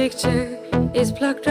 picture is plugged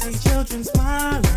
see children smiling.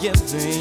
You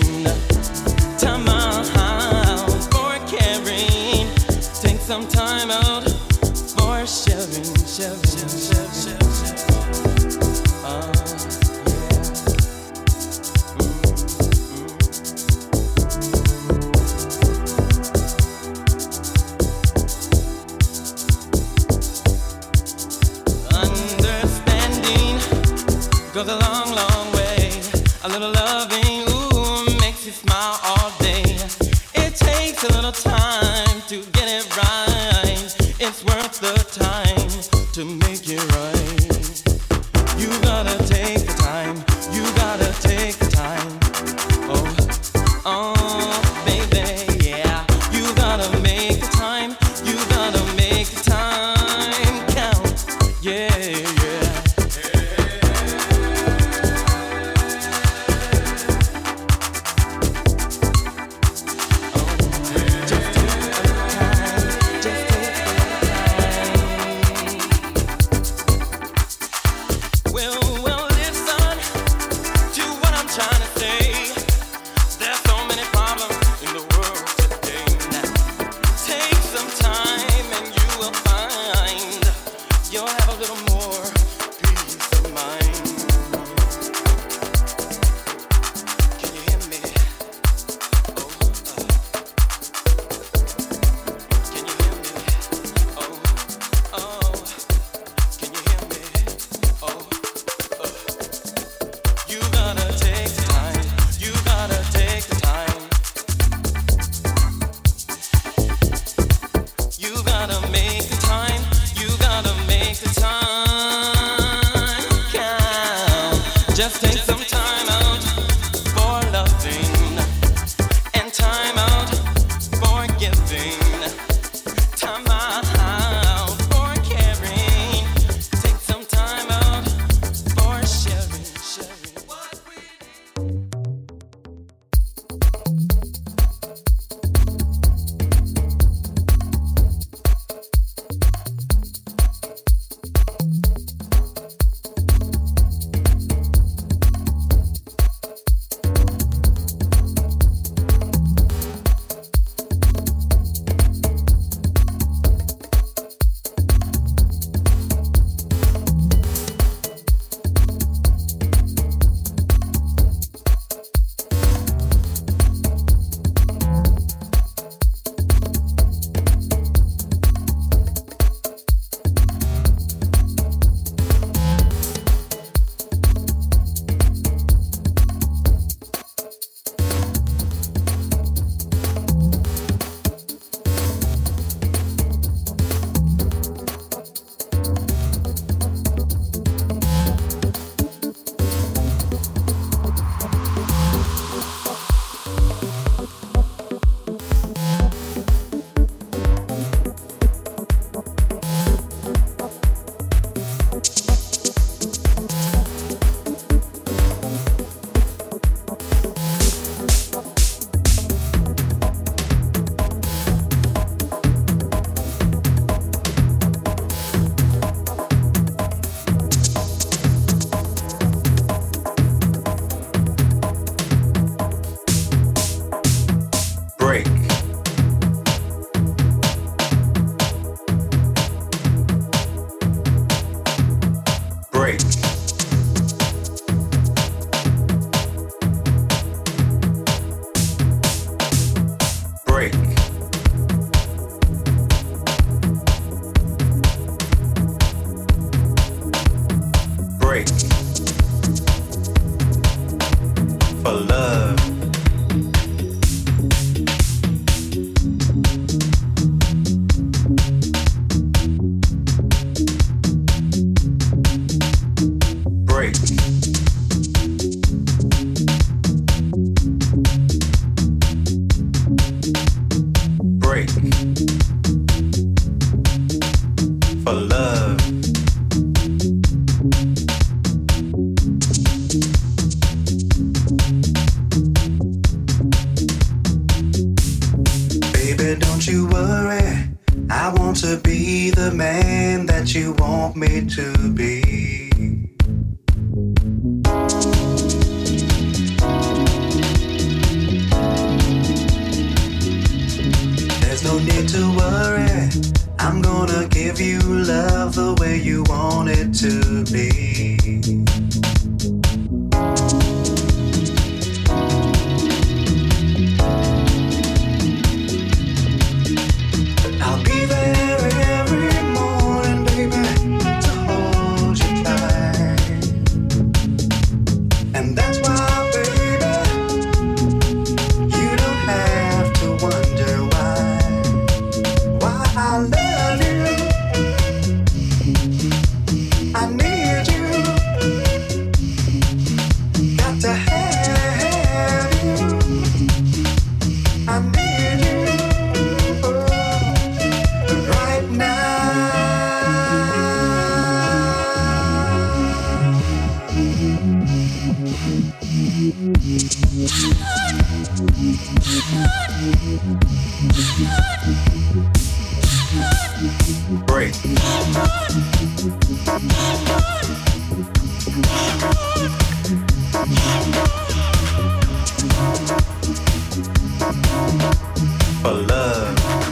Break. For love.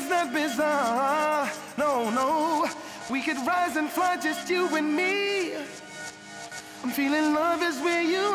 I'm not bizarre. No, no. We could rise and fly, just you and me. I'm feeling love is where you